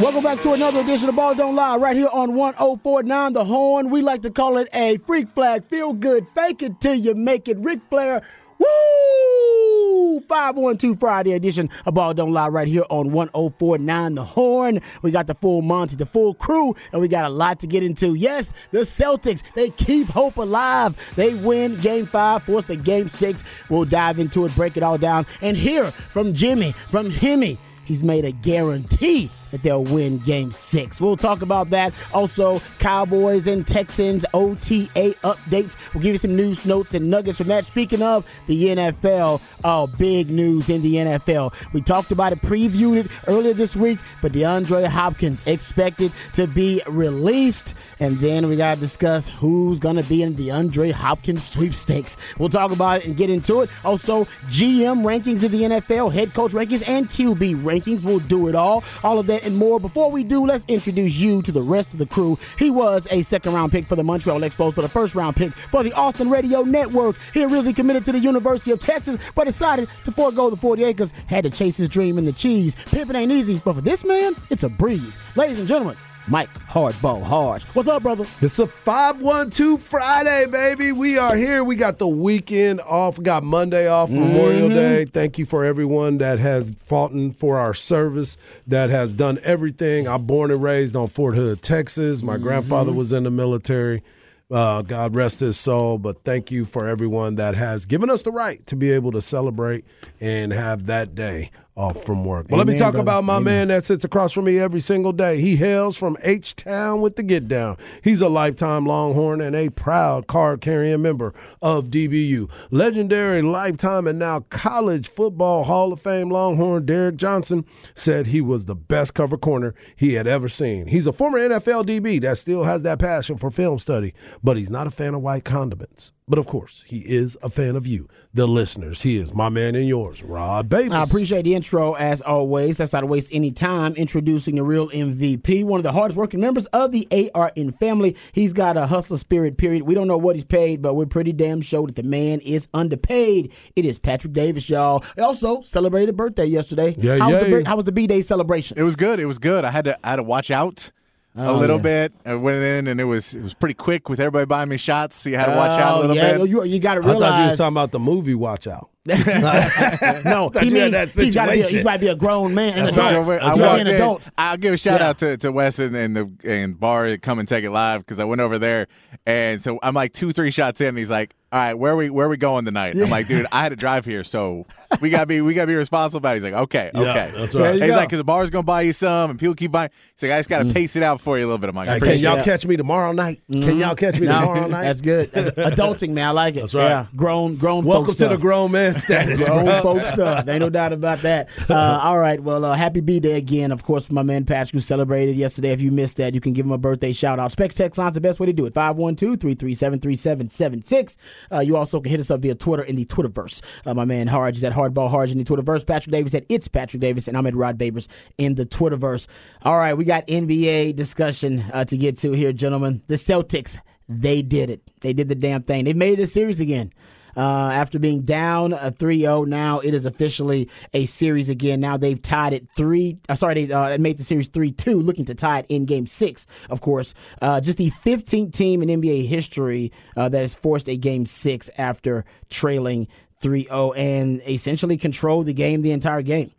Welcome back to another edition of Ball Don't Lie right here on 1049 The Horn. We like to call it a freak flag, feel good, fake it till you make it. Ric Flair, woo! 512 Friday edition of Ball Don't Lie right here on 1049 The Horn. We got the full Monty, the full crew, and we got a lot to get into. Yes, the Celtics, they keep hope alive. They win game five, force a game six. We'll dive into it, break it all down, and hear from Jimmy, from Himmy. He's made a guarantee that they'll win game six. We'll talk about that. Also, Cowboys and Texans OTA updates. We'll give you some news notes and nuggets from that. Speaking of the NFL, oh, uh, big news in the NFL. We talked about it, previewed it earlier this week, but DeAndre Hopkins expected to be released. And then we got to discuss who's going to be in the DeAndre Hopkins sweepstakes. We'll talk about it and get into it. Also, GM rankings of the NFL, head coach rankings, and QB rankings. We'll do it all. All of that and more. Before we do, let's introduce you to the rest of the crew. He was a second round pick for the Montreal Expos, but a first round pick for the Austin Radio Network. He originally committed to the University of Texas, but decided to forego the 40 acres, had to chase his dream in the cheese. Pimping ain't easy, but for this man, it's a breeze. Ladies and gentlemen, Mike Hardball Harge. What's up, brother? It's a 512 Friday, baby. We are here. We got the weekend off. We got Monday off, Memorial Mm-hmm. Day. Thank you for everyone that has fought for our service, that has done everything. I'm born and raised on Fort Hood, Texas. My Mm-hmm. grandfather was in the military. Uh, God rest his soul. But thank you for everyone that has given us the right to be able to celebrate and have that day off from work. But let me talk brother. about my Amen. man that sits across from me every single day. He hails from H Town with the Get Down. He's a lifetime Longhorn and a proud card carrying member of DBU. Legendary lifetime and now college football Hall of Fame Longhorn Derrick Johnson said he was the best cover corner he had ever seen. He's a former NFL DB that still has that passion for film study, but he's not a fan of white condiments. But of course, he is a fan of you, the listeners. He is my man and yours, Rod Babers. I appreciate the intro as always. That's not to waste any time introducing the real MVP, one of the hardest working members of the ARN family. He's got a hustler spirit, period. We don't know what he's paid, but we're pretty damn sure that the man is underpaid. It is Patrick Davis, y'all. He also celebrated a birthday yesterday. Yeah, how, Was yeah. the, bir- how was the B Day celebration? It was good. It was good. I had to I had to watch out a Oh, little yeah. bit. I went in and it was it was pretty quick with everybody buying me shots. So you had to watch out a Oh, little yeah, bit. You, you got to I thought you was talking about the movie Watch Out. no, he means that he's got to be. A, situation. he's got to be a grown man. An That's adult. right. I He's gotta walked be an in. adult. I'll give a shout Yeah. out to, to Wes and, and the and Bar come and take it live because I went over there and so I'm like two three shots in and he's like, all right, where we where we going tonight? I'm like, dude, I had to drive here, so we gotta be we gotta be responsible about. it. He's like, okay, Yeah, okay, that's right. There you He's go. like, because the bar's gonna buy you some and people keep buying. He's like, I just gotta pace it out for you a little bit. I'm like, Hey, can appreciate y'all that. catch me tomorrow night? Can y'all catch me No, tomorrow night? That's good. That's adulting, man. I like it. That's right. Yeah, grown, grown. Welcome folk to the stuff. grown man status. grown bro. folk stuff. Ain't no doubt about that. Uh, all right. Well, uh, happy B Day again, of course, for my man Patrick, who celebrated yesterday. If you missed that, you can give him a birthday shout out. Spec's Text Line's the best way to do it. 512 337 3776. Uh, you also can hit us up via Twitter in the Twitterverse. Uh, my man Harge is at Hardball Harge in the Twitterverse. Patrick Davis at It's Patrick Davis, and I'm at Rod Babers in the Twitterverse. All right, we got NBA discussion uh, to get to here, gentlemen. The Celtics, they did it. They did the damn thing. They made it a series again. Uh, after being down a 3-0, now it is officially a series again. Now they've tied it three. Uh, sorry, they uh, made the series 3-2, looking to tie it in Game Six. Of course, uh, just the 15th team in NBA history uh, that has forced a Game Six after trailing 3-0 and essentially controlled the game the entire game.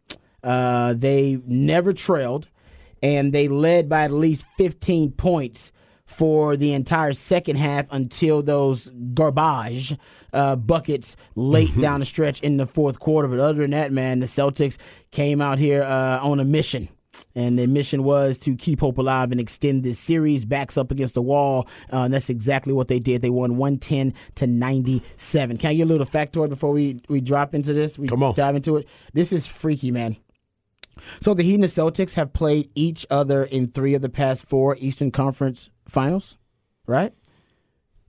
Uh, they never trailed, and they led by at least 15 points for the entire second half until those garbage uh, buckets late Mm-hmm. down the stretch in the fourth quarter. But other than that, man, the Celtics came out here uh, on a mission. And the mission was to keep hope alive and extend this series. Backs up against the wall. Uh, and that's exactly what they did. They won 110 to 97. Can I get a little factoid before we, we drop into this? We Come on. dive into it. This is freaky, man. So the Heat and the Celtics have played each other in three of the past four Eastern Conference finals, right?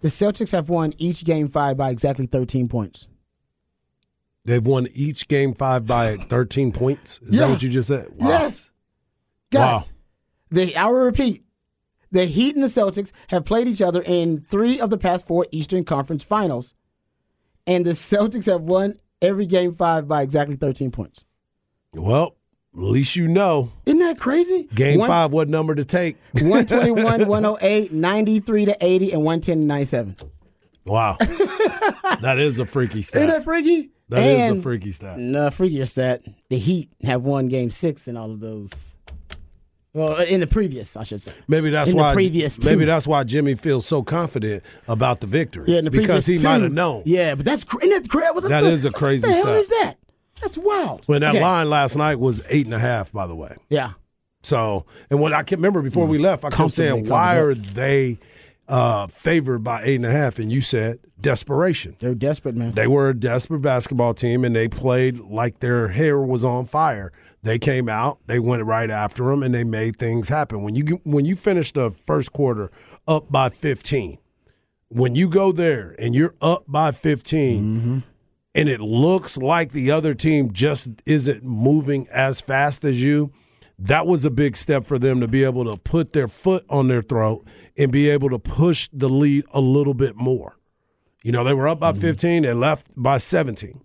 The Celtics have won each game five by exactly 13 points. They've won each game five by 13 points. Is Yeah. that what you just said? Wow. Yes. Guys, Wow. the, I will repeat. The Heat and the Celtics have played each other in three of the past four Eastern Conference finals. And the Celtics have won every game five by exactly 13 points. Well, at least you know. Isn't that crazy? Game One- five, what number to take? 121, 108, 93 to 80, and 110 to 97. Wow. that is a freaky stat. Isn't that freaky? That is and, a freaky stat. No, freakier stat. The Heat have won game six in all of those. Well, uh, in the previous, I should say. Maybe that's in why. previous two. maybe that's why Jimmy feels so confident about the victory. Yeah, in the because he might have known. Yeah, but that's isn't that crazy? What the That is a crazy What the hell stat. is that? That's wild. When that Okay. line last night was eight and a half, by the way. Yeah. So, and what I can remember before we left, I kept Mm. Saying, why are they uh, favored by eight and a half? And you said desperation. They're desperate, man. They were a desperate basketball team, and they played like their hair was on fire. They came out, they went right after them, and they made things happen. When you when you finish the first quarter up by fifteen, when you go there and you're up by 15 and it looks like the other team just isn't moving as fast as you, that was a big step for them to be able to put their foot on their throat and be able to push the lead a little bit more. You know, they were up by mm-hmm. 15 and left by 17.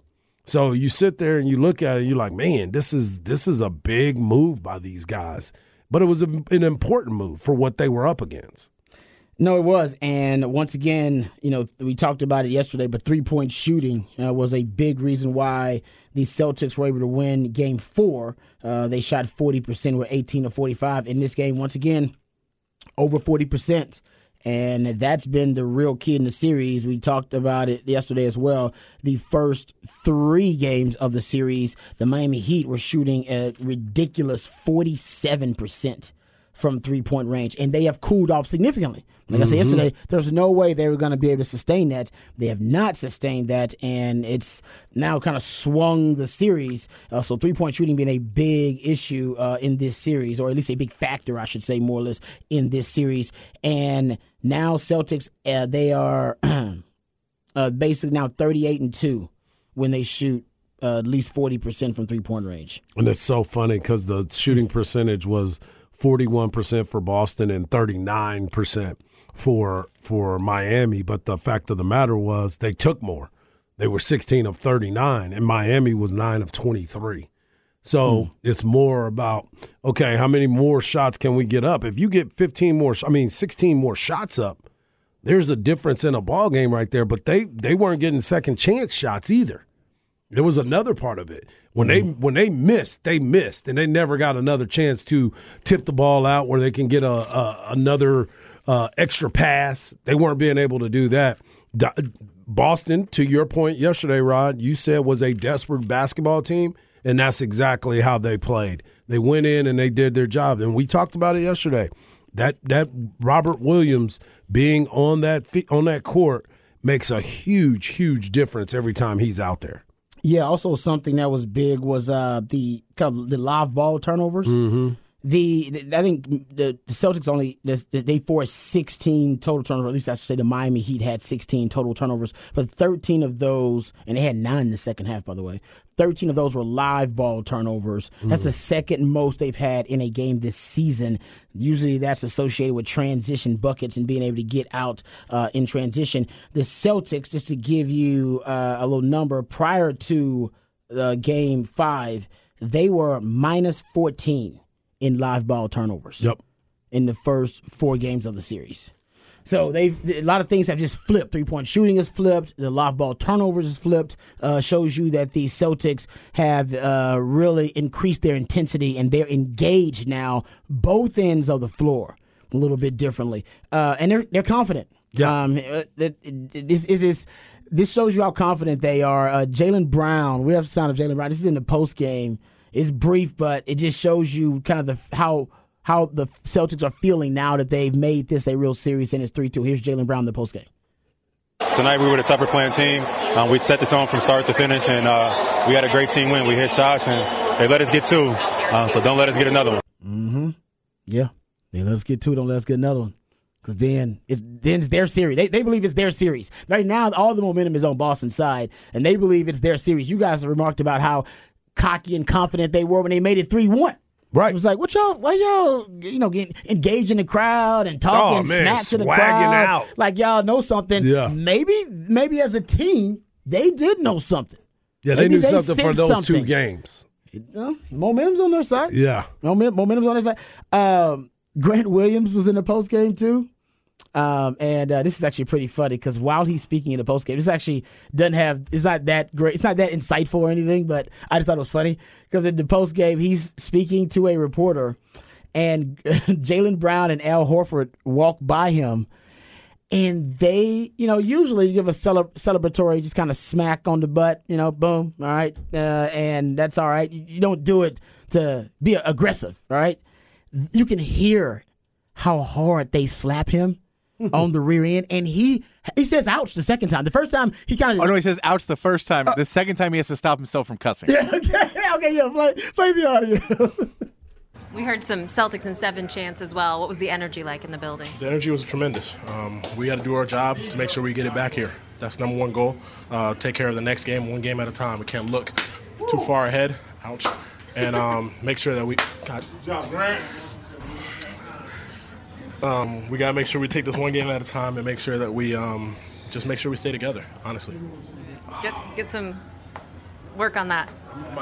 So you sit there and you look at it, you're like, man, this is this is a big move by these guys. But it was a, an important move for what they were up against. No, it was. And once again, you know, we talked about it yesterday, but three point shooting uh, was a big reason why the Celtics were able to win game four. Uh, they shot 40%, were 18 to 45. In this game, once again, over 40%. And that's been the real key in the series. We talked about it yesterday as well. The first three games of the series, the Miami Heat were shooting a ridiculous 47% from three point range, and they have cooled off significantly. Like I said yesterday, there's no way they were going to be able to sustain that. They have not sustained that, and it's now kind of swung the series. Uh, so three point shooting being a big issue uh, in this series, or at least a big factor, I should say, more or less in this series. And now Celtics, uh, they are uh, basically now 38 and two when they shoot uh, at least 40 percent from three point range. And it's so funny because the shooting percentage was 41% for Boston and 39% for for Miami. But the fact of the matter was they took more. They were 16 of 39, and Miami was 9 of 23. So hmm. it's more about okay, how many more shots can we get up? If you get 15 more, I mean 16 more shots up, there's a difference in a ball game right there. But they they weren't getting second chance shots either. There was another part of it. When they when they missed, they missed, and they never got another chance to tip the ball out where they can get a, a another uh, extra pass. They weren't being able to do that. Boston, to your point yesterday, Rod, you said was a desperate basketball team, and that's exactly how they played. They went in and they did their job, and we talked about it yesterday. That that Robert Williams being on that on that court makes a huge, huge difference every time he's out there. Yeah, also something that was big was uh, the kind of the live ball turnovers. The, the I think the, the Celtics only the, they forced 16 total turnovers. At least I should say the Miami Heat had 16 total turnovers, but 13 of those, and they had nine in the second half, by the way. 13 of those were live ball turnovers. That's the second most they've had in a game this season. Usually that's associated with transition buckets and being able to get out uh, in transition. The Celtics, just to give you uh, a little number, prior to uh, game five, they were minus 14 in live ball turnovers Yep. in the first four games of the series. So they've a lot of things have just flipped. Three point shooting is flipped. The live ball turnovers is flipped. Uh, shows you that the Celtics have uh, really increased their intensity and they're engaged now, both ends of the floor, a little bit differently, uh, and they're they're confident. Yeah. Um, uh, this is this. This shows you how confident they are. Uh, Jaylen Brown, we have the sound of Jaylen Brown. This is in the post game. It's brief, but it just shows you kind of the how how the Celtics are feeling now that they've made this a real series and it's 3 2. Here's Jaylen Brown in the postgame. Tonight we were the tougher playing team. Um, we set this on from start to finish, and uh, we had a great team win. We hit shots, and they let us get two. Uh, so don't let us get another one. Mm-hmm. Yeah. They let us get two, don't let us get another one. Because then it's then it's their series. They, they believe it's their series. Right now, all the momentum is on Boston's side, and they believe it's their series. You guys remarked about how cocky and confident they were when they made it 3 1. Right. It was like, what y'all, why y'all, you know, getting engaged in the crowd and talking Oh, man, to the crowd, out. like y'all know something. Yeah. Maybe, maybe as a team, they did know something. Yeah, they knew they something for those two games. Uh, momentum's on their side. Yeah. Momentum's on their side. Um, Grant Williams was in the post game too. Um, and uh, this is actually pretty funny because while he's speaking in the post game, this actually doesn't have it's not that great, it's not that insightful or anything, but I just thought it was funny because in the post game he's speaking to a reporter, and Jaylen Brown and Al Horford walk by him, and they, you know, usually give a cele- celebratory, just kind of smack on the butt, you know, boom, all right, uh, and that's all right. You don't do it to be aggressive, all right. You can hear how hard they slap him on the rear end, and he he says ouch the second time. The first time he kind of Oh no, he says ouch the first time. the second time he has to stop himself from cussing. yeah, okay, okay, yeah, play, play the audio. We heard some Celtics and seven chants as well. What was the energy like in the building? The energy was tremendous. Um, we had to do our job to make sure we get it back here. That's number one goal. Uh, take care of the next game, one game at a time. We can't look too far ahead. Ouch. And um, make sure that we. God. Um, we gotta make sure we take this one game at a time and make sure that we um, just make sure we stay together. Honestly. Get get some work on that.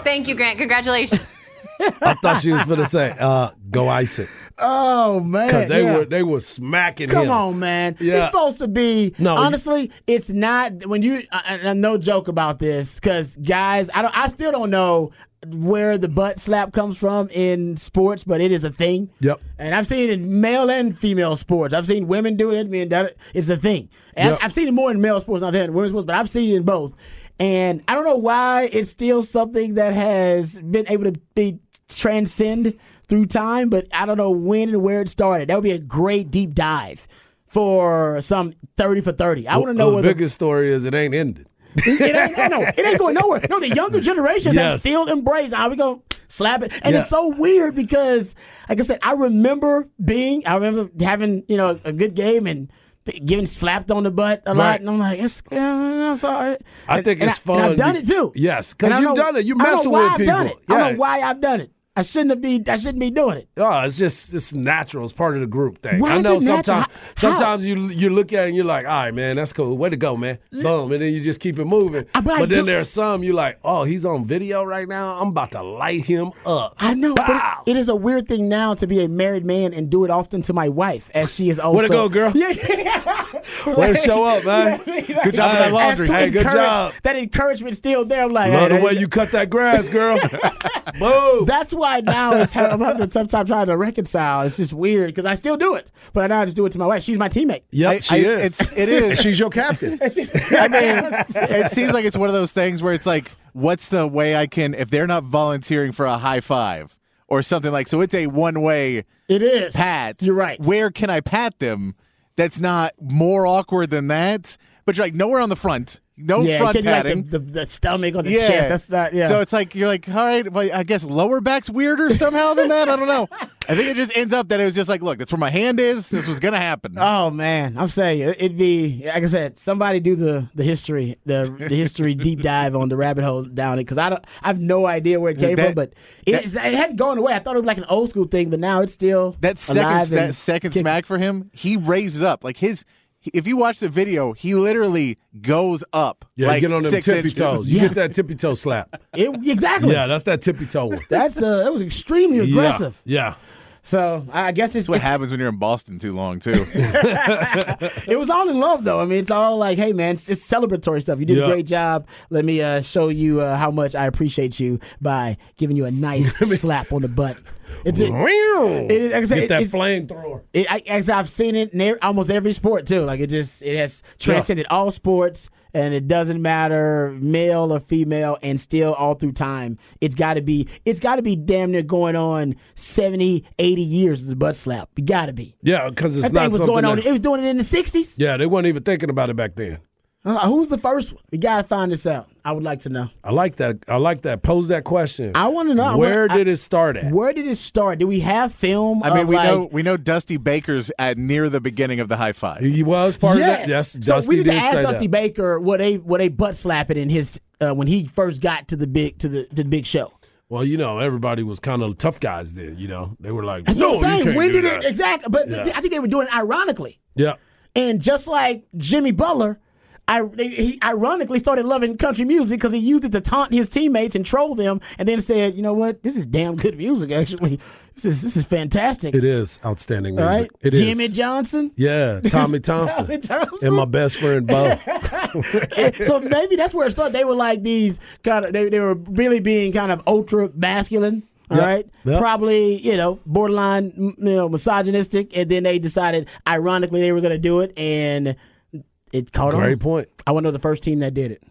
Thank you, Grant. Congratulations. I thought she was going to say, uh, go ice it. oh man, Because they, yeah. were, they were smacking Come him. on, man. Yeah. It's supposed to be. No, you- honestly, it's not. When you, I, I, no joke about this, because guys, I don't. I still don't know where the butt slap comes from in sports, but it is a thing. Yep. And I've seen it in male and female sports. I've seen women do it. I mean, that it's a thing. And Yep. I've seen it more in male sports, not in women's sports, but I've seen it in both. And I don't know why it's still something that has been able to be transcend through time, but I don't know when and where it started. That would be a great deep dive for some 30 for 30. I want to know Well, the the, biggest story is it ain't ended. it ain't, no, no, it ain't going nowhere. No, the younger generations have still embraced. How we gonna slap it? And Yeah. it's so weird because, like I said, I remember being, I remember having you know a good game and getting slapped on the butt a lot, and I'm like, it's, I'm sorry. I And- think it's I, and fun I've done it too. Yes, because you've know- done it. You I don't messing why with I've done people. it. I don't know why I've done it. I shouldn't have be. I shouldn't be doing it. Oh, it's just it's natural. It's part of the group thing. Why I know sometimes sometimes you you look at it and you're like, all right, man, that's cool. Way to go, man. Boom. And then you just keep it moving. Uh, but But then there's some you're like, oh, he's on video right now. I'm about to light him up. I know, but it- it is a weird thing now to be a married man and do it often to my wife, as she is also. Way to go, girl. Yeah, yeah. Yeah. Way to show up, man. Good job that laundry. Hey, good job. That encouragement's still there. I'm like, Love hey, the way you cut that grass, girl. Boom. That's why now it's ha- I'm having a tough time trying to reconcile. It's just weird because I still do it, but I now I just do it to my wife. She's my teammate. Yep, I- she I- is. it's- it is. She's your captain. I mean, it seems like it's one of those things where it's like, what's the way I can, if they're not volunteering for a high five or something like, so it's a one way It is pat. You're right. Where can I pat them that's not more awkward than that? But you're like, nowhere on the front. No yeah, front you, like padding. the, the, the stomach or the yeah, chest. That's not. Yeah. So it's like you're like, all right, well, I guess lower back's weirder somehow than that. I don't know. I think it just ends up that it was just like, look, that's where my hand is. This was gonna happen. Oh man, I'm saying it- it'd be like I said. Somebody do the the history, the the history deep dive on the rabbit hole down it because I don't, I have no idea where it came That- from, but it, that- it hadn't gone away. I thought it was like an old school thing, but now it's still that second that second kicking. smack for him, he raises up like his. If you watch the video, he literally goes up. Yeah, like get on them six tippy inches. toes. You Yeah. get that tippy toe slap. It, exactly. Yeah, that's that tippy toe one. That's uh, that was extremely aggressive. Yeah. So I guess it's, That's what it's- happens when you're in Boston too long too. it was all in love though. I mean, it's all like, hey man, it's, it's celebratory stuff. You did Yeah. a great job. Let me uh, show you uh, how much I appreciate you by giving you a nice slap on the butt. It's a, It, it- like said, Get it- that flamethrower. It, I, as I've seen it in every, almost every sport too. Like it just it has transcended all sports, and it doesn't matter male or female, and still all through time, it's got to be it's got to be damn near going on 70, 80 years of the butt slap. You got to be. Yeah, because it's That not thing was something. going on. that- It was doing it in the sixties. yeah, they weren't even thinking about it back then. Uh, who's the first one? We got to find this out. I would like to know. I like that. I like that. Pose that question. I want to know Where wanna- did it start at? Where did it start? Do we have film? I mean, of, we like, know we know Dusty Baker's at near the beginning of the high five. He was part yes. of that. Yes, so Dusty we need did to ask Dusty that. Baker what they what they butt slapping in his uh, when he first got to the big to the to the big show. Well, you know, everybody was kind of tough guys then. You know, they were like, That's "No, what I'm you can't when do did that." it exactly? But Yeah. I think they were doing it ironically, Yeah, and just like Jimmy Butler. I, he ironically started loving country music because he used it to taunt his teammates and troll them, and then said, "You know what? This is damn good music. Actually, this is this is fantastic." it is outstanding music. right, It is. Jimmy Johnson. Yeah, Tommy Thompson. Tommy Thompson. And my best friend Bo. so maybe that's where it started. They were like these kind of they, they were really being kind of ultra masculine. all Yep. right, Yep. probably you know borderline you know misogynistic, and then they decided ironically they were going to do it, and it caught on. Great point. I want to know the first team that did it.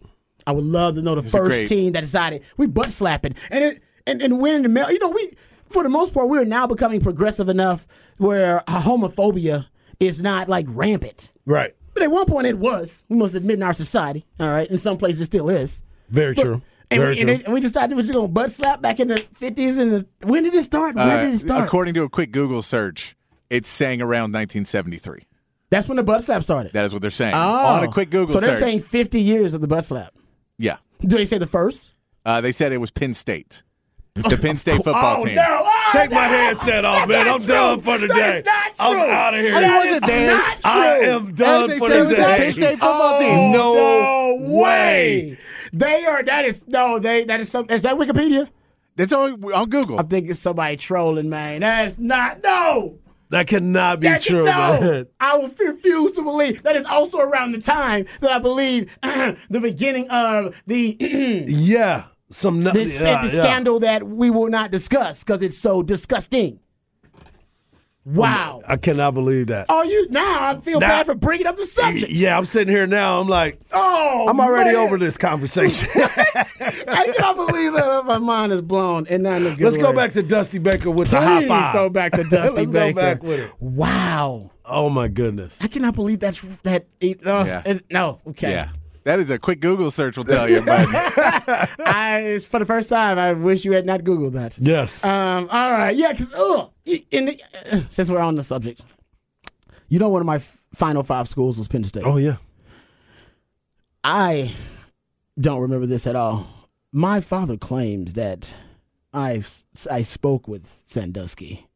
I would love to know the a first great- team that decided we butt slapping and it and and winning the mail. You know, we for the most part we are now becoming progressive enough where homophobia is not like rampant. Right. But at one point it was. We must admit in our society. All right. In some places it still is. Very true. And, Very we, true. and, and we decided we was going to butt slap back in the 50s. And the, when did it start? When Uh, did it start? according to a quick Google search, it's saying around 1973. That's when the butt slap started. That is what they're saying oh. on a quick Google So they're search. saying 50 years of the butt slap. yeah, Do they say the first? uh, they said it was Penn State, the Penn State football oh, team. no. Oh, Take my headset off, man. I'm That's done for the true. day. That is not I'm out of here. That It is wasn't there. I am done for said the it was a day. Penn State football Oh, team. No no way. They are. That is no. They. That is some. Is that Wikipedia? That's on on Google. I think it's somebody trolling, man. That's not. No. That cannot be That, true, no. man. I will refuse to believe that is also around the time that I believe the beginning of the Yeah. Some nu- this yeah, the yeah. scandal that we will not discuss because it's so disgusting. Wow. I cannot believe that. Are you now? I feel Now- bad for bringing up the subject. Yeah, I'm sitting here now. I'm like, Oh, I'm already man. over this conversation. I cannot believe that my mind is blown and not in a good Let's go back to Dusty Baker with the high Please five. go back to Dusty Let's Baker. go back with it. Wow. Oh my goodness. I cannot believe that's that. Uh, Yeah. no, okay. yeah, that is a quick Google search will tell you. But I for the first time, I wish you had not Googled that. Yes. Um. All right. Yeah. Because oh, in the, uh, since we're on the subject, you know, one of my f- final five schools was Penn State. oh yeah. I don't remember this at all. My father claims that I I spoke with Sandusky.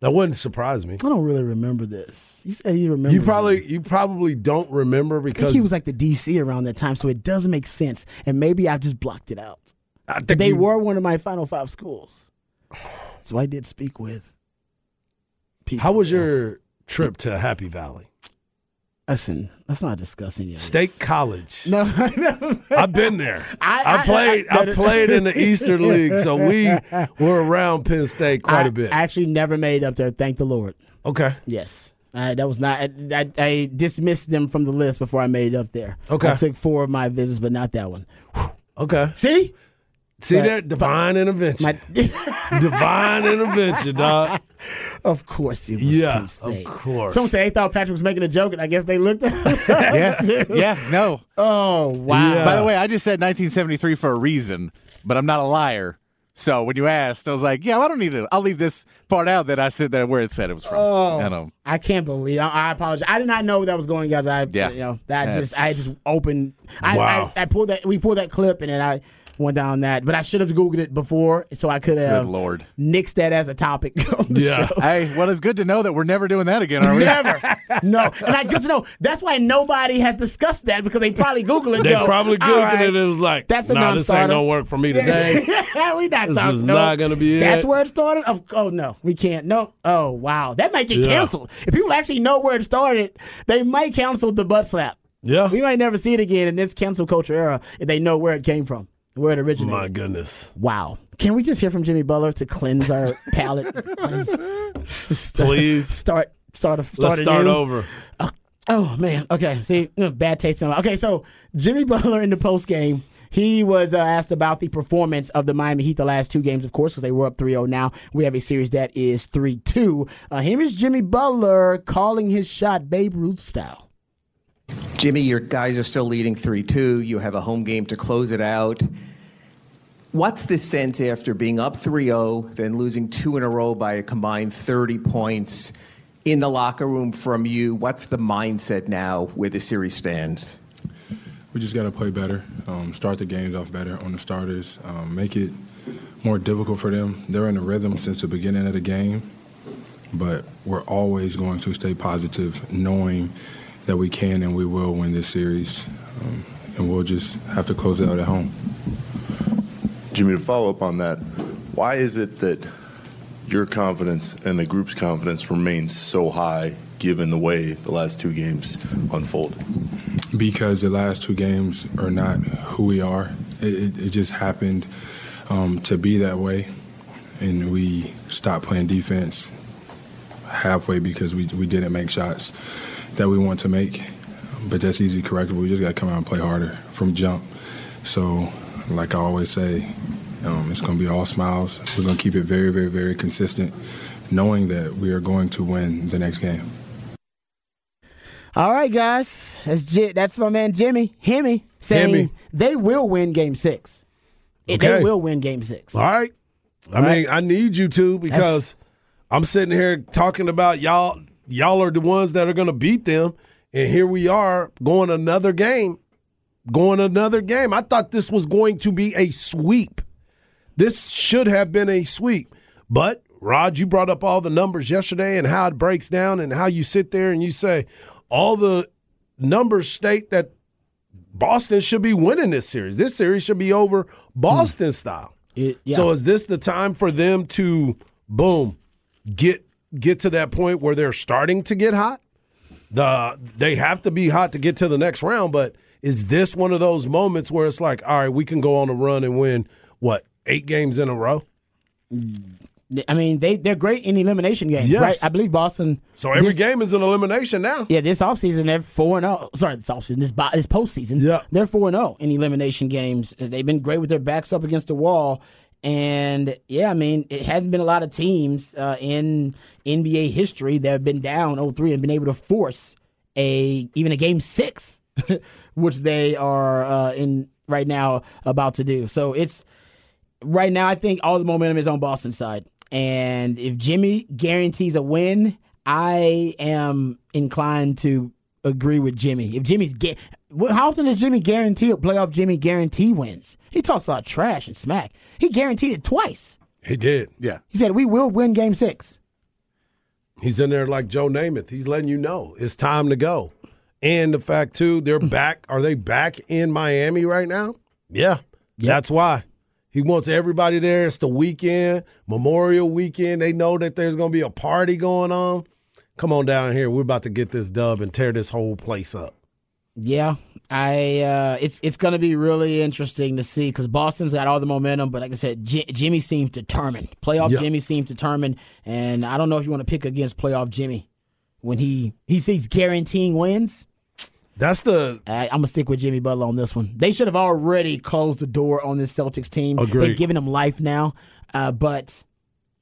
That wouldn't surprise me. I don't really remember this. You said you remember. You probably you probably don't remember because he was like the DC around that time, so it doesn't make sense. And maybe I just blocked it out. I think they you- were one of my Final Five schools, so I did speak with. People. How was your trip to Happy Valley? Listen, let's not discuss any of this. State College. No, no. I've been there. I- I, I- played. I- I, played in the Eastern League, so we were around Penn State quite I a bit. actually never made up there. Thank the Lord. okay. Yes. I, that was not. I, I, I dismissed them from the list before I made it up there. Okay. I took four of my visits, but not that one. Okay. See, See But- that divine intervention. my divine intervention, dog. of course it was Yeah, Penn State. of course. Someone said they thought Patrick was making a joke, and I guess they looked at him. Yeah, yeah, no. Oh, wow. Yeah. By the way, I just said 1973 for a reason, but I'm not a liar. So when you asked, I was like, yeah, well, I don't need to. I'll leave this part out that I said that where it said it was from. Oh, I know. I can't believe. I, I apologize. I did not know that was going, guys. I, Yeah. you know, that That's- just, I just opened. I, Wow. I, I pulled that. We pulled that clip, and then I went down that. But I should have googled it before, so I could have Good Lord. nixed that as a topic. Yeah. show. Hey, well, it's good to know that we're never doing that again, are we? Never. no. And I good to know. That's why nobody has discussed that because they probably Google it. They go, probably Googled right, it and it was like, That's a nah, this ain't gonna work for me today. we not This talking. is no. not gonna be That's it. where it started. Of, oh no, we can't. No. Oh wow, that might get Yeah. canceled. If people actually know where it started, they might cancel the butt slap. yeah. We might never see it again in this cancel culture era if they know where it came from, where it originated. My goodness. Wow. Can we just hear from Jimmy Butler to cleanse our palate? Please. Please. Start. Start. A, start Let's start over. Oh man. Okay. See, mm, bad taste in my. Okay, so Jimmy Butler in the post game. He was uh, asked about the performance of the Miami Heat the last two games, of course, because they were up 3 0 now. We have a series that is 3 2. Uh, here is Jimmy Butler calling his shot Babe Ruth style. Jimmy, your guys are still leading 3 2. You have a home game to close it out. What's the sense after being up 3 0, then losing two in a row by a combined 30 points in the locker room from you? What's the mindset now where the series stands? We just got to play better, um, start the games off better on the starters, um, make it more difficult for them. They're in a rhythm since the beginning of the game, but we're always going to stay positive, knowing that we can and we will win this series, um, and we'll just have to close it out at home. Jimmy, to follow up on that, why is it that your confidence and the group's confidence remains so high given the way the last two games unfold? because the last two games are not who we are. It, it, it just happened um, to be that way, and we stopped playing defense halfway because we, we didn't make shots that we want to make. But that's easy correctable. We just got to come out and play harder from jump. So, like I always say, um, it's going to be all smiles. We're going to keep it very, very, very consistent, knowing that we are going to win the next game. All right, guys. That's J- that's my man Jimmy Hemi saying Hemi. they will win Game Six. Okay. They will win Game Six. All right. I All right. mean, I need you to because I'm sitting here talking about y'all. Y'all are the ones that are going to beat them, and here we are going another game, going another game. I thought this was going to be a sweep. This should have been a sweep, but Rod, you brought up all the numbers yesterday and how it breaks down, and how you sit there and you say all the numbers state that Boston should be winning this series. This series should be over Boston style. Hmm. It- yeah. So is this the time for them to boom get get to that point where they're starting to get hot? The they have to be hot to get to the next round, but is this one of those moments where it's like, all right, we can go on a run and win what eight games in a row? I mean, they they're great in elimination games, Yes. right? I believe Boston. So every this- game is an elimination now. Yeah, this offseason they're four and zero. Sorry, this offseason, this this postseason. Yeah. they're four and zero in elimination games. They've been great with their backs up against the wall, and yeah, I mean it hasn't been a lot of teams uh, in NBA history that have been down 0-3 and been able to force a even a game six, which they are uh, in right now about to do. So it's right now. I think all the momentum is on Boston's side, and if Jimmy guarantees a win, I am inclined to agree with Jimmy. If Jimmy's get, how often does Jimmy guarantee a playoff? Jimmy guarantee wins. He talks a lot of trash and smack. He guaranteed it twice. He did. Yeah. He said we will win Game Six. He's in there like Joe Namath. He's letting you know it's time to go. And the fact too, they're hmm. back. Are they back in Miami right now? Yeah, that's why he wants everybody there. It's the weekend, Memorial Weekend. They know that there's going to be a party going on. Come on down here. We're about to get this dub and tear this whole place up. Yeah, I uh, it's it's going to be really interesting to see because Boston's got all the momentum, but like I said, J- Jimmy seems determined. Playoff Yeah. Jimmy seems determined, and I don't know if you want to pick against playoff Jimmy when he he sees guaranteeing wins. That's the I, I'm gonna stick with Jimmy Butler on this one. They should have already closed the door on this Celtics team. Agreed. They've given him life now, uh, but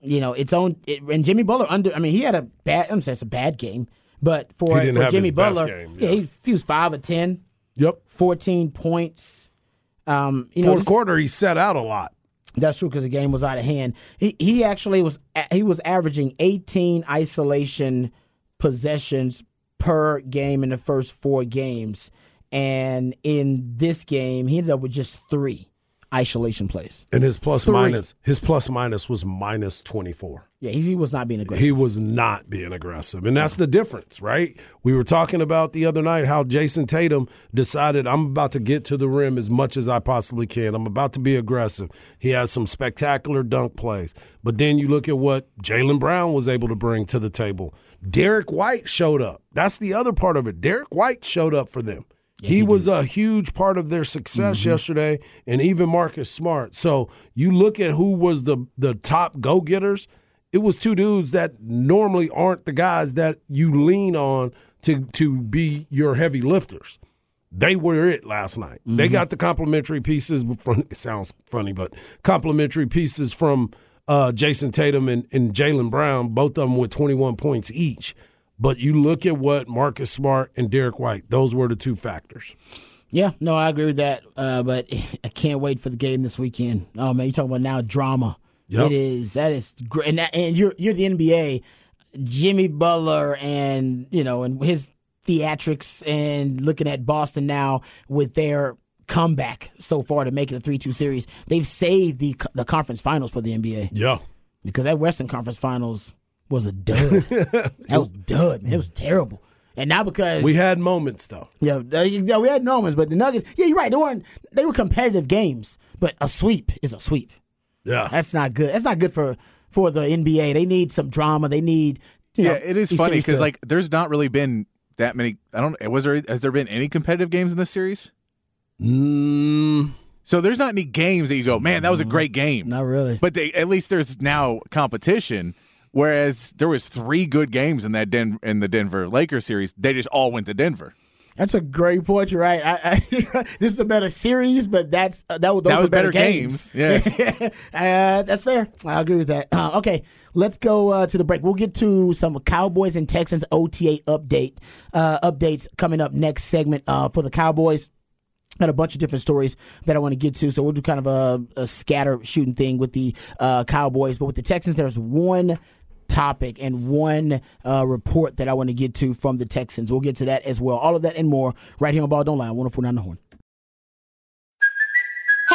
you know, its own. It, and Jimmy Butler under. I mean, he had a bad. I'm saying it's a bad game, but for for Jimmy Butler, game, yeah, he, he was five of ten. Yep. 14 points. Um, you know, Fourth this- quarter, he set out a lot. That's true because the game was out of hand. He he actually was he was averaging 18 isolation possessions per game in the first four games, and in this game he ended up with just three isolation plays. And his plus minus, his plus minus was minus 24. Yeah, he, he was not being aggressive. He was not being aggressive. And that's the difference, right? We were talking about the other night how Jayson Tatum decided I'm about to get to the rim as much as I possibly can. I'm about to be aggressive. He has some spectacular dunk plays. But then you look at what Jaylen Brown was able to bring to the table. Derrick White showed up. That's the other part of it. Derrick White showed up for them. He, was a huge part of their success yesterday, and even Marcus Smart. So you look at who was the the top go getters. It was two dudes that normally aren't the guys that you lean on to to be your heavy lifters. They were it last night. They got the complimentary pieces from. It sounds funny, but complimentary pieces from uh, Jayson Tatum and, and Jaylen Brown, both of them with 21 points each. But you look at what Marcus Smart and Derrick White; those were the two factors. Yeah, no, I agree with that. Uh, but I can't wait for the game this weekend. Oh man, you talking about now drama? Yep. It is that is great, and, that, and you're you're the NBA. Jimmy Butler and you know and his theatrics and looking at Boston now with their comeback so far to make it a three two series. They've saved the the conference finals for the NBA Yeah, because that Western Conference Finals was a dud. that was dud, man. It was terrible. And now because we had moments though. yeah, yeah, we had moments, but the Nuggets, yeah, you're right. They weren't. They were competitive games, but a sweep is a sweep. Yeah, That's not good. That's not good for for the NBA. They need some drama. They need. Yeah, know, it is funny because like there's not really been that many. I don't. Was there? Has there been any competitive games in this series? mm, So there's not any games that you go, man, that was a great game. not really. But they, at least there's now competition. Whereas there was three good games in that Den- in the Denver Lakers series, they just all went to Denver. That's a great point. You're right. I, I, this is a better series, but that's uh, that, was- those That were was better, better games. Yeah. uh, that's fair. I agree with that. Uh, okay, let's go uh, to the break. We'll get to some Cowboys and Texans OTA update uh, updates coming up next segment uh, for the Cowboys. Got a bunch of different stories that I want to get to, so we'll do kind of a, a scatter shooting thing with the uh, Cowboys. But with the Texans, there's one topic and one uh, report that I want to get to from the Texans. We'll get to that as well. All of that and more right here on Ball Don't Lie, 104.9 The Horn.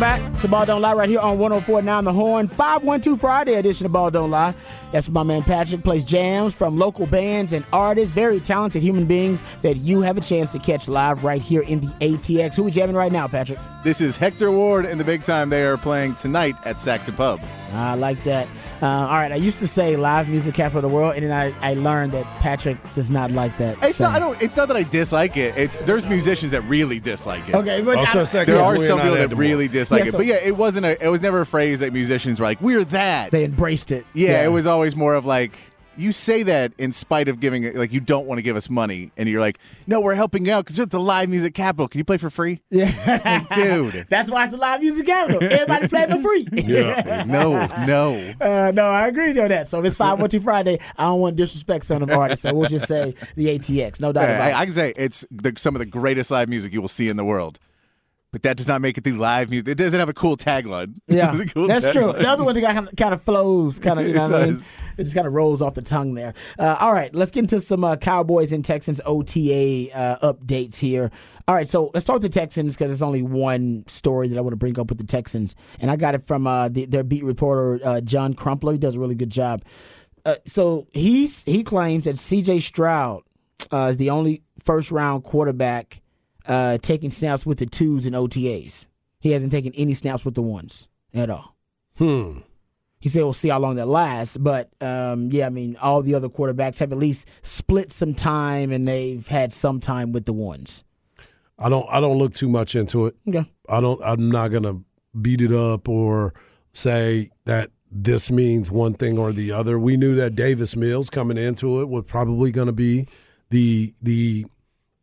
Welcome back to Ball Don't Lie right here on 104.9 The Horn. 512 Friday edition of Ball Don't Lie. That's my man Patrick plays jams from local bands and artists, very talented human beings that you have a chance to catch live right here in the ATX. Who we jamming right now, Patrick? This is Hector Ward in the big time. They are playing tonight at Saxon Pub. I like that. Uh, all right, I used to say live music capital of the world, and then I, I learned that Patrick does not like that. It's not, I don't. It's not that I dislike it. It's there's musicians that really dislike it. Okay, but Also, I- second, There are some people that really dislike Yeah, it, so- but yeah, it wasn't a. It was never a phrase that musicians were like, "We're that." they embraced it. yeah, it was always more of like, you say that in spite of giving like you don't want to give us money, and you're like, no, we're helping you out because it's the live music capital. Can you play for free? Yeah, dude. That's why it's a live music capital. Everybody play for free. Yeah. no, no. Uh, no, I agree with you on that. So if it's 512 Friday, I don't want to disrespect some of them artists. So we'll just say the ATX. No doubt Hey, about I, it. I can say it's the, some of the greatest live music you will see in the world. But that does not make it the live music. It doesn't have a cool tagline. Yeah, cool that's true. tagline. The other one kind of, kind of flows, kind of, you know what I mean? It just kind of rolls off the tongue there. Uh, all right, let's get into some uh, Cowboys and Texans OTA uh, updates here. All right, so let's start with the Texans because there's only one story that I want to bring up with the Texans, and I got it from uh, the, their beat reporter uh, John Crumpler. He does a really good job. Uh, so he's he claims that C.J. Stroud is the only first round quarterback taking snaps with the twos and OTAs. He hasn't taken any snaps with the ones at all. Hmm. He said we'll see how long that lasts, but um, yeah, I mean all the other quarterbacks have at least split some time and they've had some time with the ones. I don't I don't look too much into it. Okay. I don't I'm not gonna beat it up or say that this means one thing or the other. We knew that Davis Mills coming into it was probably gonna be the the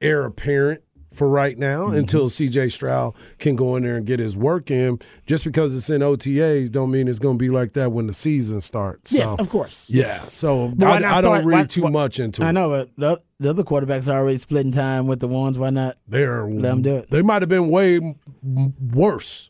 heir apparent for right now Mm-hmm. until CJ Stroud can go in there and get his work in. Just because it's in OTAs don't mean it's gonna be like that when the season starts. Yes, of course. Yeah. Yes. So why I, not I don't read why- too why- much into it. I know, but the, the other quarterbacks are already splitting time with the ones. Why not? They're Let 'em do it. They might have been way worse.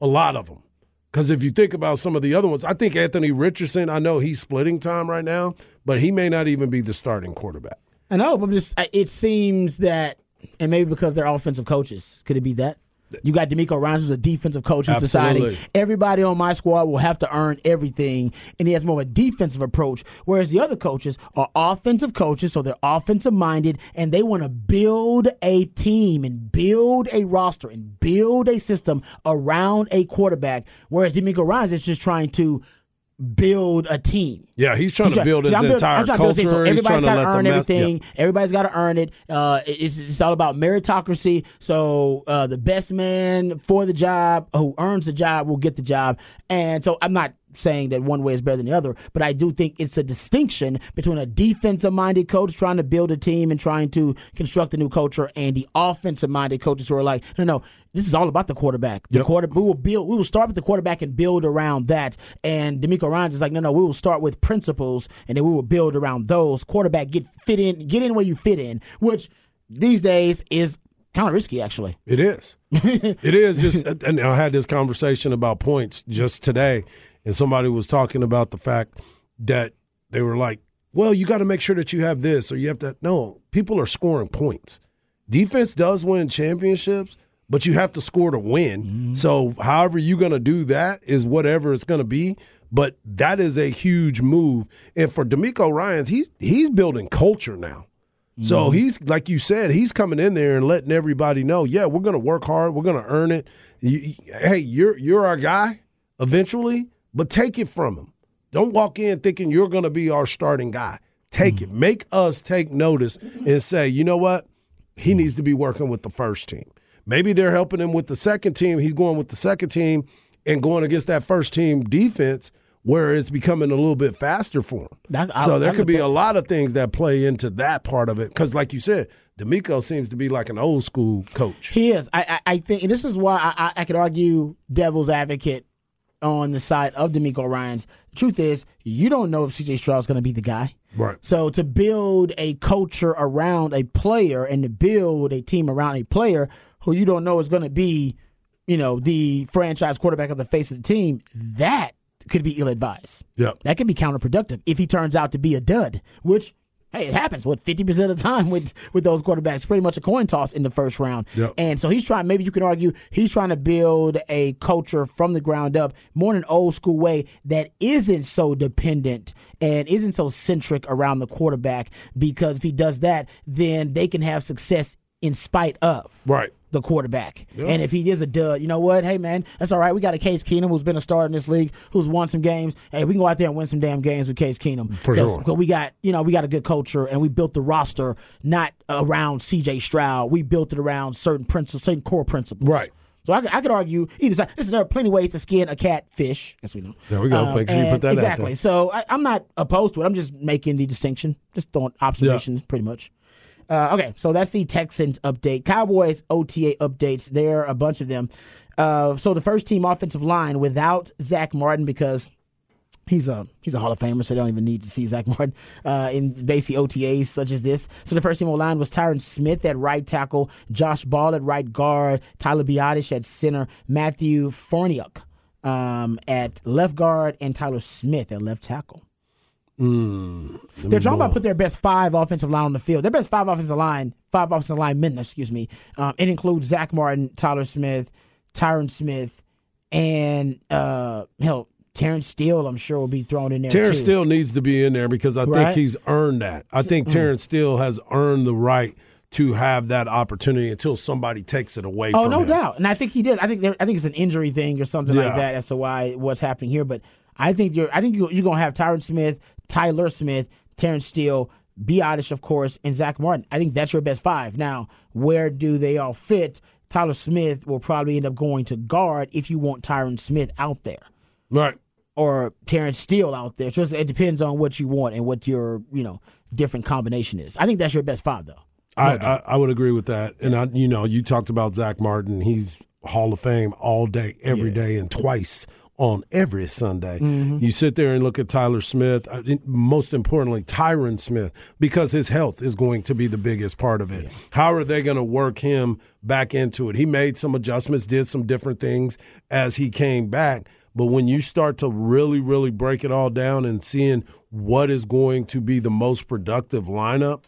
A lot of them. Because if you think about some of the other ones, I think Anthony Richardson. I know he's splitting time right now, but he may not even be the starting quarterback. I know, but just it seems that, and maybe because they're offensive coaches, could it be that? You got DeMeco Ryans who's a defensive coach who's deciding everybody on my squad will have to earn everything, and he has more of a defensive approach. Whereas the other coaches are offensive coaches, so they're offensive minded, and they want to build a team and build a roster and build a system around a quarterback. Whereas DeMeco Ryans is just trying to build a team. Yeah, he's trying He's to try- build his yeah, I'm building- entire I'm build. So culture. Everybody's trying got to earn everything. yeah. Everybody's got to earn it. Uh, it's, it's all about meritocracy. So uh, the best man for the job, who earns the job, will get the job. And so I'm not saying that one way is better than the other, but I do think it's a distinction between a defensive minded coach trying to build a team and trying to construct a new culture and the offensive minded coaches who are like, no, no, this is all about the quarterback. The quarter, we will build. We will start with the quarterback and build around that. And DeMeco Ryans is like, no, no, we will start with principles and then we will build around those. Quarterback get fit in, get in where you fit in, which these days is kind of risky, actually. It is. it is. Just, and I had this conversation about points just today, and somebody was talking about the fact that they were like, "Well, you got to make sure that you have this, or you have to." No, people are scoring points. Defense does win championships, but you have to score to win. Mm-hmm. So, however you're going to do that is whatever it's going to be. But that is a huge move, and for DeMeco Ryans, he's he's building culture now. So mm-hmm. he's like you said, he's coming in there and letting everybody know, yeah, we're going to work hard, we're going to earn it. You- hey, you're you're our guy eventually, but take it from him. Don't walk in thinking you're going to be our starting guy. Take mm-hmm. it. Make us take notice and say, you know what? He needs to be working with the first team. Maybe they're helping him with the second team. He's going with the second team and going against that first team defense where it's becoming a little bit faster for him. That- I- so there I could be at- a lot of things that play into that part of it. Because, like you said, DeMeco seems to be like an old school coach. He is. I, I, I think, and this is why I, I, I could argue devil's advocate on the side of DeMeco Ryans. Truth is, you don't know if CJ Stroud's going to be the guy. Right. So to build a culture around a player and to build a team around a player who you don't know is going to be, you know, the franchise quarterback of the face of the team, that could be ill advised. Yeah. That could be counterproductive if he turns out to be a dud, which hey, it happens. What fifty percent of the time with with those quarterbacks, pretty much a coin toss in the first round. Yep. And so he's trying. Maybe you can argue he's trying to build a culture from the ground up, more in an old school way that isn't so dependent and isn't so centric around the quarterback. Because if he does that, then they can have success in spite of Right. The quarterback. Yeah. And if he is a dud, you know what? Hey, man, that's all right. We got a Case Keenum who's been a star in this league, who's won some games. Hey, we can go out there and win some damn games with Case Keenum. For sure. 'cause we got, you know, we got a good culture and we built the roster not around CJ Stroud. We built it around certain principles, certain core principles. Right. So I, could- I could argue either side. Listen, there are plenty of ways to skin a catfish, as we know. There we go. Um, Make sure you put that out exactly. So I, I'm not opposed to it. I'm just making the distinction, just throwing observations, pretty much. Uh, okay, so that's the Texans update. Cowboys OTA updates. There are a bunch of them. Uh, so the first team offensive line without Zach Martin because he's a he's a Hall of Famer, so they don't even need to see Zach Martin uh, in basic OTAs such as this. So the first team line was Tyron Smith at right tackle, Josh Ball at right guard, Tyler Biadasz at center, Matthew Farniok um, at left guard, and Tyler Smith at left tackle. Mm, They're talking about put their best five offensive line on the field. Their best five offensive line, five offensive line men, excuse me. Um, it includes Zach Martin, Tyler Smith, Tyron Smith, and uh, hell, Terrence Steele. I'm sure will be thrown in there. Terrence too. Steele needs to be in there because I Right. think he's earned that. I think Mm. Terrence Steele has earned the right to have that opportunity until somebody takes it away Oh, no him. doubt. And I think he did. I think there, I think it's an injury thing or something Yeah. like that as to why what's happening here. But I think you're I think you you're gonna have Tyron Smith, Tyler Smith, Terrence Steele, Biadasz, of course, and Zach Martin. I think that's your best five. Now, where do they all fit? Tyler Smith will probably end up going to guard if you want Tyron Smith out there. Right. Or Terrence Steele out there. So it depends on what you want and what your, you know, different combination is. I think that's your best five though. I, I, I would agree with that. And I, you know, you talked about Zach Martin. He's Hall of Fame all day, every day, and twice on every Sunday. Mhm. You sit there and look at Tyler Smith. Most importantly, Tyron Smith, because his health is going to be the biggest part of it. How are they going to work him back into it? He made some adjustments, did some different things as he came back. But when you start to really, really break it all down and seeing what is going to be the most productive lineup,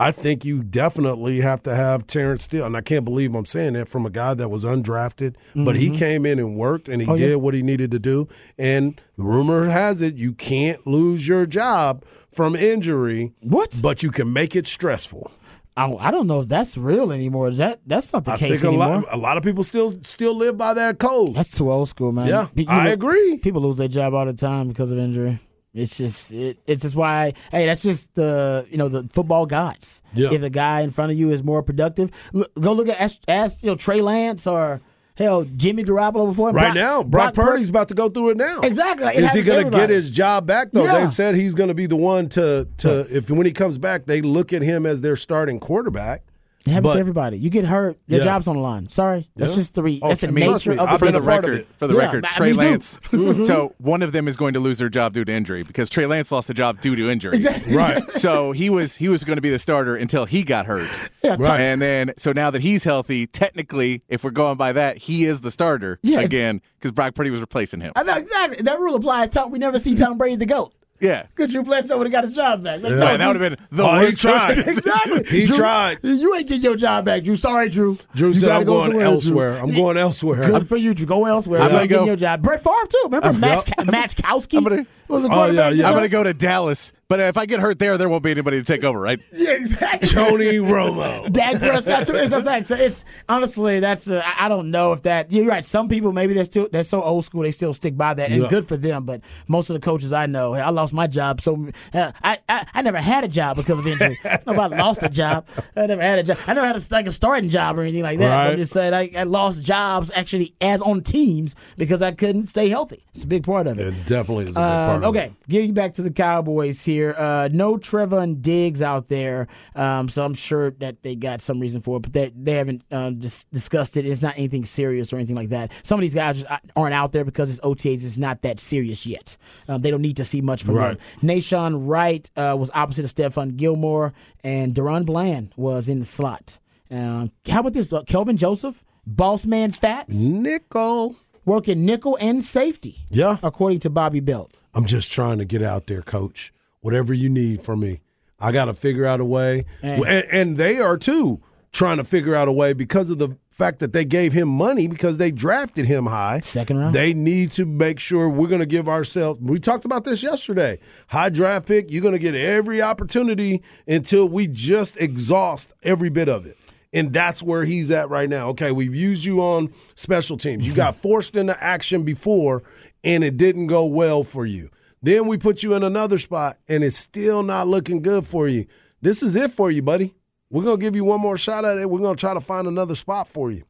I think you definitely have to have Terrence Steele. And I can't believe I'm saying that from a guy that was undrafted, but he Mhm. came in and worked and he Oh, yeah. did what he needed to do. And the rumor has it you can't lose your job from injury. What? But you can make it stressful. I, I don't know if that's real anymore. Is that that's not the I case think a anymore? lot, a lot of people still still live by that code. That's too old school, man. Yeah, you I agree. People lose their job all the time because of injury. It's just it, it's just why hey that's just the you know the football gods. Yeah. If the guy in front of you is more productive, look, go look at ask, ask you know Trey Lance or hell Jimmy Garoppolo before Right Brock- now, Brock, Pur- Purdy's about to go through it now. Exactly. It Is he going to get his job back though? Yeah. They said he's going to be the one to to if when he comes back, they look at him as their starting quarterback. It happens But- to everybody. You get hurt, your Yeah. job's on the line. Sorry, that's Yeah. just the re- Oh, that's the I trust nature me, of the for the record, for the Yeah, record, me Trey. Lance. Mhm. So one of them is going to lose their job due to injury because Trey Lance lost a job due to injury. Exactly. Right. So he was he was going to be the starter until he got hurt. Yeah, Right. And then so now that he's healthy, technically, if we're going by that, he is the starter Yeah. again because Brock Purdy was replacing him. I know exactly that rule applies. Tom, we never see Tom Brady the goat. Yeah. Because Drew Bledsoe would have got his job back. Like, Yeah. no, Man, that would have been the Oh, he worst. tried. exactly. He Drew, tried. You ain't getting your job back, Drew. Sorry, Drew. Drew You said, gotta "I'm go going somewhere, Drew." elsewhere. I'm going elsewhere." Good for you, Drew. Go elsewhere. I'm I'm gonna not getting go- your job. Brett Favre too. Remember yep. Majkowski? I'm gonna- was a Oh, yeah, yeah. I'm going to go to Dallas, but if I get hurt there, there won't be anybody to take over, right? Yeah, exactly. Tony Romo. Dak Prescott too. It's, what I'm saying. So it's honestly that's uh, I I don't know if that you're right. Some people maybe they're still they're so old school they still stick by that and Yeah. good for them. But most of the coaches I know, I lost my job. So uh, I, I I never had a job because of injury. Nobody lost a job. I never had a job. I never had a, like a starting job or anything like that. Right. I'm just saying I, I lost jobs actually as on teams because I couldn't stay healthy. It's a big part of it. It definitely is a big Um, part. of it. okay, getting back to the Cowboys here. Uh, no Trevon Diggs out there, um, so I'm sure that they got some reason for it, but they they haven't um, dis- discussed it. It's not anything serious or anything like that. Some of these guys aren't out there because it's OTAs is not that serious yet. Um, they don't need to see much from Right. them. Nahshon Wright uh, was opposite of Stephon Gilmore, and DaRon Bland was in the slot. Um, how about this? Uh, Kelvin Joseph, boss man Fats, Nickel. working nickel and safety, Yeah. according to Bobby Belt. I'm just trying to get out there, coach. Whatever you need from me, I got to figure out a way. And, and they are too trying to figure out a way because of the fact that they gave him money because they drafted him high. Second round. They need to make sure we're going to give ourselves. We talked about this yesterday. High draft pick, you're going to get every opportunity until we just exhaust every bit of it. And that's where he's at right now. Okay, we've used you on special teams. You got forced into action before, and it didn't go well for you. Then we put you in another spot, and it's still not looking good for you. This is it for you, buddy. We're going to give you one more shot at it. We're going to try to find another spot for you.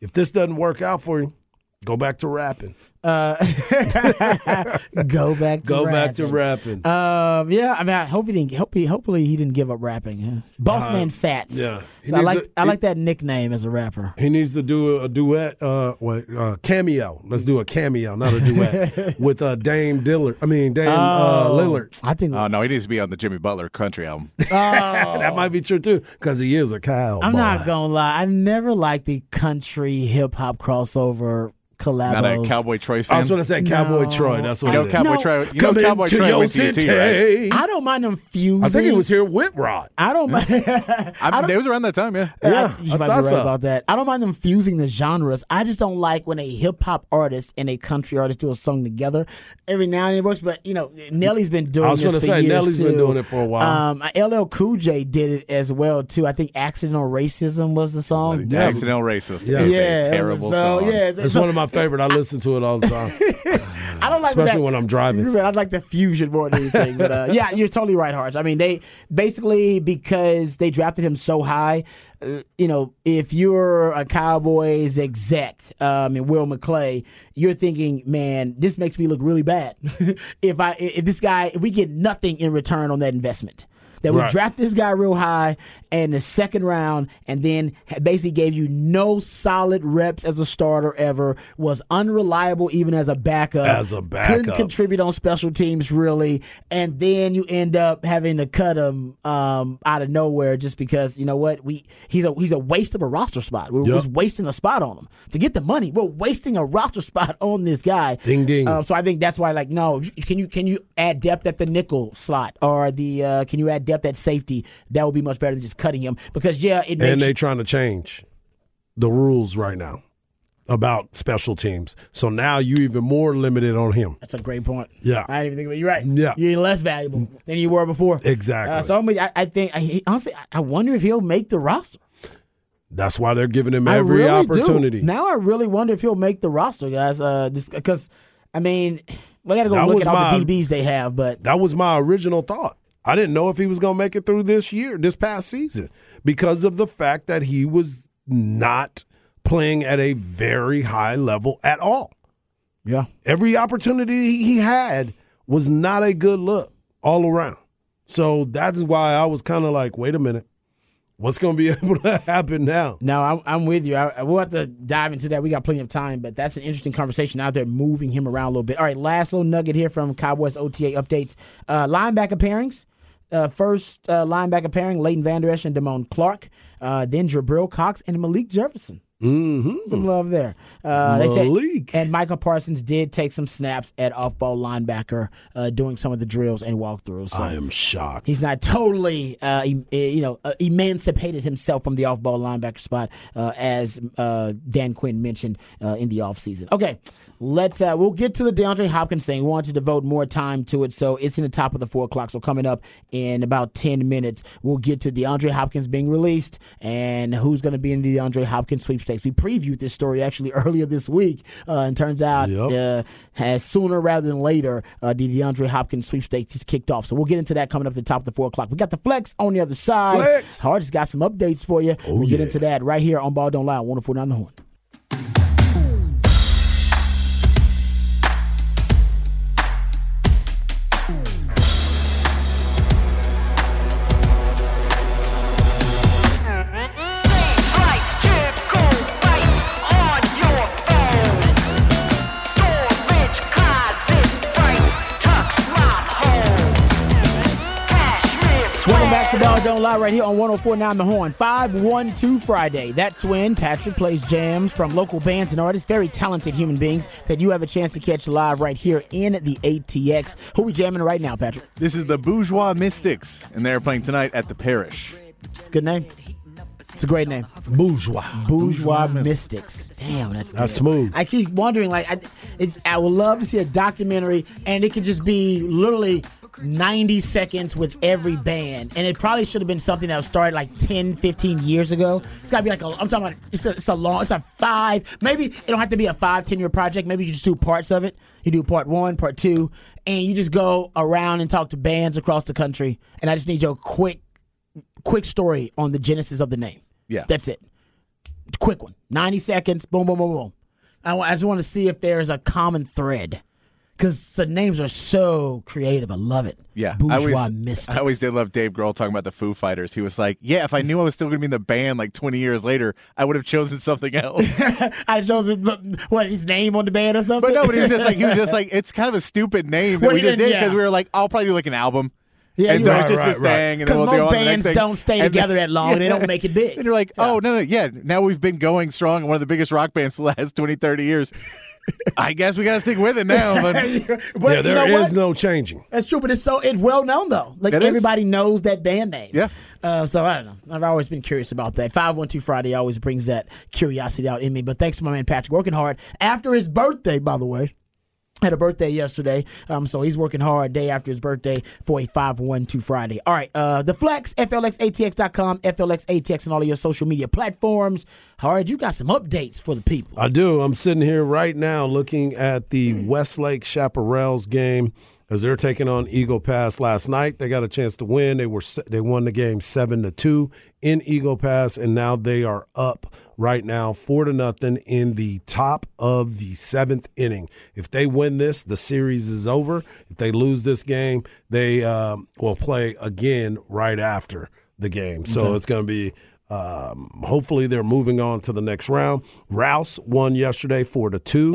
If this doesn't work out for you, go back to rapping. Uh, go back. To Go rapping. back to rapping. Um, yeah, I mean, I hope he didn't. Hope he, hopefully, he didn't give up rapping. Huh? Boss Uh, man Fats. yeah. So I like to- I he- like that nickname as a rapper. He needs to do a, a duet, uh, what, uh, cameo. Let's do a cameo, not a duet, with uh, Dame Dillard. I mean, Dame uh, Oh, Lillard. I think. Oh no, he needs to be on the Jimmy Butler country album. that might be true too, because he is a cow. I'm not gonna lie. I never liked the country hip hop crossover collabos. Not a Cowboy Troy fan. I was going to say Cowboy No. Troy. That's what You it know is. Cowboy No. Troy. You know Cowboy Troy your went to UT, right? I don't mind them fusing. I think he was here with Rod. I don't mind. I mean, it was around that time, yeah. Yeah, you I might be right so. about that. I don't mind them fusing the genres. I just don't like when a hip hop artist and a country artist do a song together. Every now and then it works, but you know, Nelly's been doing. I was going gonna say, Nelly's been doing it for a while. Um, LL Cool J did it as well too. I think "Accidental Racism" was the song. Yeah. Accidental racist. Yeah. Yeah, terrible so, song. yeah, It's one of my favorite. I listen to it all the time, I don't like especially that, when I'm driving. I like the fusion more than anything. But uh, yeah, you're totally right, Harge. I mean, they basically because they drafted him so high. Uh, you know, if you're a Cowboys exec um, and Will McClay, you're thinking, man, this makes me look really bad. if I if this guy if we get nothing in return on that investment. That we Right. draft this guy real high in the second round, and then basically gave you no solid reps as a starter ever. Was unreliable even as a backup. As a backup. couldn't contribute on special teams really, and then you end up having to cut him um, out of nowhere just because you know what we he's a he's a waste of a roster spot. We're Yep. just wasting a spot on him. Forget the money, we're wasting a roster spot on this guy. Ding, ding. Um, so I think that's why like no, can you can you add depth at the nickel slot or the uh, can you add depth at safety? That would be much better than just cutting him because yeah, it and they're trying to change the rules right now about special teams. So now you even more limited on him. That's a great point. Yeah. I didn't even think about it. You're right. Yeah. You're less valuable than you were before. Exactly. Uh, so I, mean, I, I think, I, honestly, I- wonder if he'll make the roster. That's why they're giving him every really do. opportunity. Now I really wonder if he'll make the roster, guys. Uh, because, I mean, we got to go That look at all my- the DBs they have, but That was my original thought. I didn't know if he was going to make it through this year, this past season, because of the fact that he was not playing at a very high level at all. yeah. Every opportunity he had was not a good look all around. So that's why I was kind of like, wait a minute, what's going to be able to happen now? No, I'm, I'm with you. I, I- we'll have to dive into that. We got plenty of time, but that's an interesting conversation out there, moving him around a little bit. All right, last little nugget here from Cowboys OTA updates. Uh, linebacker pairings. Uh, first uh, linebacker pairing, Leighton Vander Esch and Damone Clark. Uh, then Jabril Cox and Malik Jefferson. Mm-hmm. Some love there. Uh, they said- and Micah Parsons did take some snaps at off-ball linebacker, uh, doing some of the drills and walkthroughs. So I am shocked. He's not totally, uh, eh, you know, uh, emancipated himself from the off-ball linebacker spot, uh, as uh, Dan Quinn mentioned uh, in the offseason. Okay, let's. Uh, we'll get to the DeAndre Hopkins thing. We want to devote more time to it, so it's in the top of the four o'clock. So coming up in about ten minutes, we'll get to DeAndre Hopkins being released and who's going to be in the DeAndre Hopkins sweepstakes. We previewed this story actually earlier this week, uh, and turns out Yep. uh, has sooner rather than later uh, the DeAndre Hopkins sweepstakes is kicked off. So we'll get into that coming up at the top of the four o'clock. We got the flex on the other side. Flex. Hard has got some updates for you. Oh, we'll get into that right here on Ball Don't Lie, 104.9 The Horn. To Ball Don't Lie right here on 104.9 The Horn. 512 Friday. That's when Patrick plays jams from local bands and artists, very talented human beings that you have a chance to catch live right here in the ATX. Who we jamming right now, Patrick? This is the Bourgeois Mystics, and they're playing tonight at the Parish. It's a good name. It's a great name. Bourgeois. Bourgeois Mystics. Damn, that's That's smooth. I keep wondering, like, I, it's. I would love to see a documentary, and it could just be literally 90 seconds with every band, and it probably should have been something that was started like 10, 15 years ago. It's got to be like a. I'm talking about. It's a, it's a long. It's a five. Maybe it don't have to be a five, 10 year project. Maybe you just do parts of it. You do part one, part two, and you just go around and talk to bands across the country. And I just need your quick, quick story on the genesis of the name. Yeah. That's it. quick one. 90 seconds. Boom, boom, boom, boom. I, I just want to see if there's a common thread because the names are so creative. I love it. Yeah, bourgeois I always, mystics. I always did love Dave Grohl talking about the Foo Fighters. He was like, "Yeah, if I knew I was still going to be in the band like 20 years later, I would have chosen something else." I chose what his name on the band or something. but no, but he was just like, he was just like, it's kind of a stupid name that Well, we just didn't- because yeah. we were like, I'll probably do like an album. Yeah, and so right, it's just right, this right. thing, and then we'll most do on the next bands don't stay And then- together that long. They don't make it big. And you're like, oh, no, no, yeah. Now we've been going strong one of the biggest rock bands the last 20, 30 years. I guess we got to stick with it now. But But yeah, you know is what? no changing. That's true, but it's so it's well known though. Like It is. everybody knows that band name. Yeah. Uh, so I don't know. I've always been curious about that. Five one two Friday always brings that curiosity out in me. But thanks to my man Patrick working hard after his birthday, by the way. Had a birthday yesterday, um, so he's working hard day after his birthday for a 512 Friday. All right, uh, the Flex, FLXATX.com, FLXATX, and all of your social media platforms. All right, you got some updates for the people. I do. I'm sitting here right now looking at the Westlake Chaparrals game as they're taking on Eagle Pass last night. They got a chance to win. They were they won the game seven to two in Eagle Pass, and now they are up right now four to nothing in the top of the seventh inning. If they win this, the series is over. If they lose this game, they um, will play again right after the game. So it's going to be. Um, hopefully they're moving on to the next round. Rouse won yesterday four to two.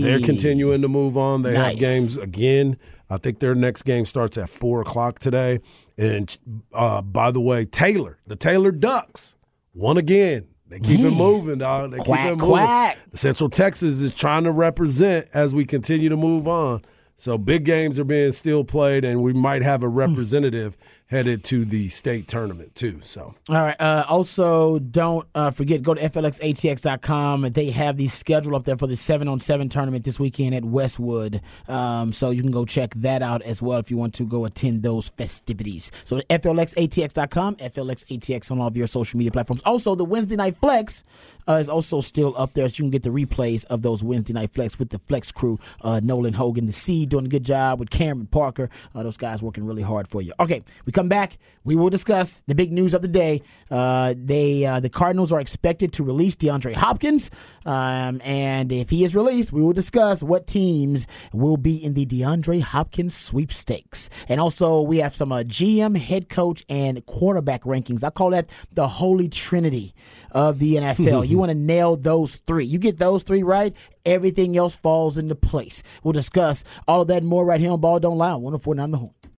They're continuing to move on. They have games again. I think their next game starts at four o'clock today. And uh, by the way, Taylor, the Taylor Ducks, won again. They keep it moving, dog. They Quack, keep it moving. quack. Central Texas is trying to represent as we continue to move on. So big games are being still played, and we might have a hmm. representative headed to the state tournament too. So All right. Uh, also, don't uh, forget, go to FLXATX.com. They have the schedule up there for the 7 on 7 tournament this weekend at Westwood. Um, so you can go check that out as well if you want to go attend those festivities. So, FLXATX.com, FLXATX on all of your social media platforms. Also, the Wednesday Night Flex uh, is also still up there. So you can get the replays of those Wednesday Night Flex with the Flex crew. Uh, Nolan Hogan, the C, doing a good job with Cameron Parker. Uh, those guys working really hard for you. Okay, we come back. We will discuss the big news of the day. Uh, they uh, the Cardinals are expected to release DeAndre Hopkins, um, and if he is released, we will discuss what teams will be in the DeAndre Hopkins sweepstakes. And also, we have some uh, GM, head coach, and quarterback rankings. I call that the holy trinity of the NFL. you want to nail those three. You get those three right, everything else falls into place. We'll discuss all of that and more right here on Ball Don't Lie on 104.9 The Horn.